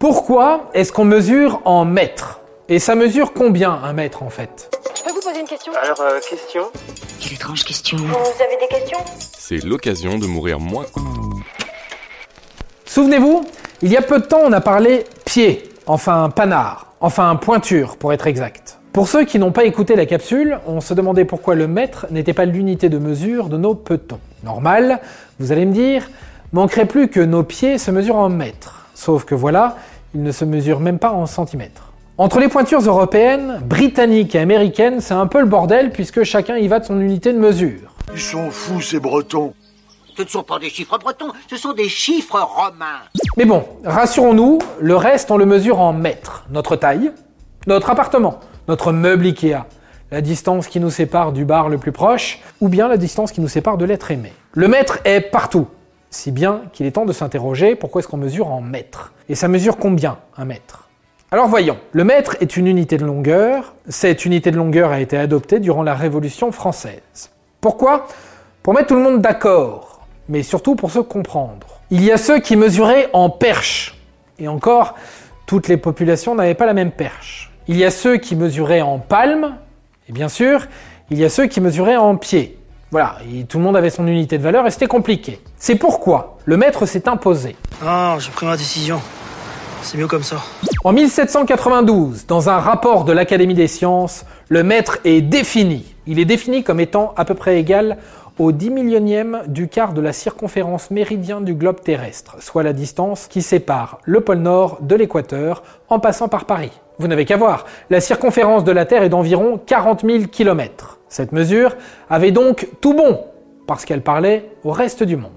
Pourquoi est-ce qu'on mesure en mètres Et ça mesure combien un mètre en fait? Je peux vous poser une question? Alors, euh, question? Quelle étrange question. Vous avez des questions? C'est l'occasion de mourir moins. Souvenez-vous, il y a peu de temps on a parlé pied, enfin panard, enfin pointure pour être exact. Pour ceux qui n'ont pas écouté la capsule, on se demandait pourquoi le mètre n'était pas l'unité de mesure de nos petons. Normal, vous allez me dire, manquerait plus que nos pieds se mesurent en mètres. Sauf que voilà, ils ne se mesurent même pas en centimètres. Entre les pointures européennes, britanniques et américaines, c'est un peu le bordel puisque chacun y va de son unité de mesure. Ils sont fous, ces Bretons. Ce ne sont pas des chiffres bretons, ce sont des chiffres romains. Mais bon, rassurons-nous, le reste on le mesure en mètres. Notre taille, notre appartement, notre meuble Ikea, la distance qui nous sépare du bar le plus proche, ou bien la distance qui nous sépare de l'être aimé. Le mètre est partout, si bien qu'il est temps de s'interroger pourquoi est-ce qu'on mesure en mètres? Et ça mesure combien un mètre? Alors voyons, le mètre est une unité de longueur. Cette unité de longueur a été adoptée durant la Révolution française. Pourquoi? Pour mettre tout le monde d'accord, mais surtout pour se comprendre. Il y a ceux qui mesuraient en perche, et encore, toutes les populations n'avaient pas la même perche. Il y a ceux qui mesuraient en palme, et bien sûr, il y a ceux qui mesuraient en pied. Voilà, et tout le monde avait son unité de valeur et c'était compliqué. C'est pourquoi le mètre s'est imposé. Ah, j'ai pris ma décision. C'est mieux comme ça. En 1792, dans un rapport de l'Académie des sciences, le mètre est défini. Il est défini comme étant à peu près égal au 10 millionième du quart de la circonférence méridien du globe terrestre, soit la distance qui sépare le pôle Nord de l'équateur en passant par Paris. Vous n'avez qu'à voir, la circonférence de la Terre est d'environ 40 000 km. Cette mesure avait donc tout bon, parce qu'elle parlait au reste du monde.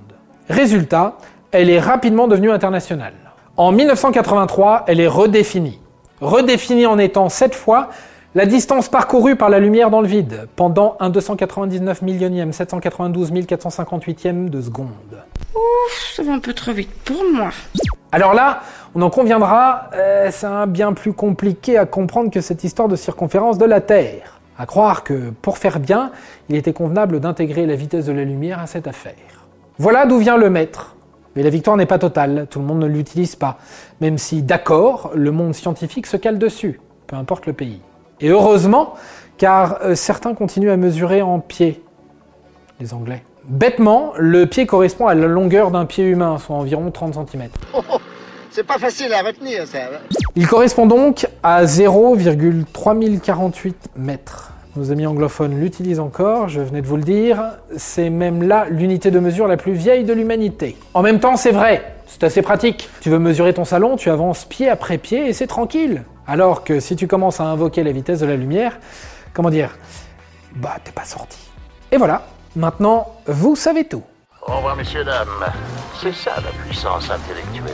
Résultat, elle est rapidement devenue internationale. En 1983, elle est redéfinie. Redéfinie en étant cette fois la distance parcourue par la lumière dans le vide pendant un 299 millionième 792 458e de seconde. Ouf, ça va un peu trop vite pour moi. Alors là, on en conviendra, euh, c'est un bien plus compliqué à comprendre que cette histoire de circonférence de la Terre. À croire que pour faire bien, il était convenable d'intégrer la vitesse de la lumière à cette affaire. Voilà d'où vient le mètre. Mais la victoire n'est pas totale, tout le monde ne l'utilise pas, même si d'accord, le monde scientifique se cale dessus, peu importe le pays. Et heureusement, car euh, certains continuent à mesurer en pieds, les Anglais. Bêtement, le pied correspond à la longueur d'un pied humain, soit environ 30 cm. C'est pas facile à retenir, ça. Il correspond donc à 0,3048 mètres. Nos amis anglophones l'utilisent encore, je venais de vous le dire, c'est même là l'unité de mesure la plus vieille de l'humanité. En même temps, c'est vrai, c'est assez pratique. Tu veux mesurer ton salon, tu avances pied après pied et c'est tranquille. Alors que si tu commences à invoquer la vitesse de la lumière, comment dire Bah, t'es pas sorti. Et voilà, maintenant, vous savez tout. Au revoir, messieurs, dames. C'est ça la puissance intellectuelle.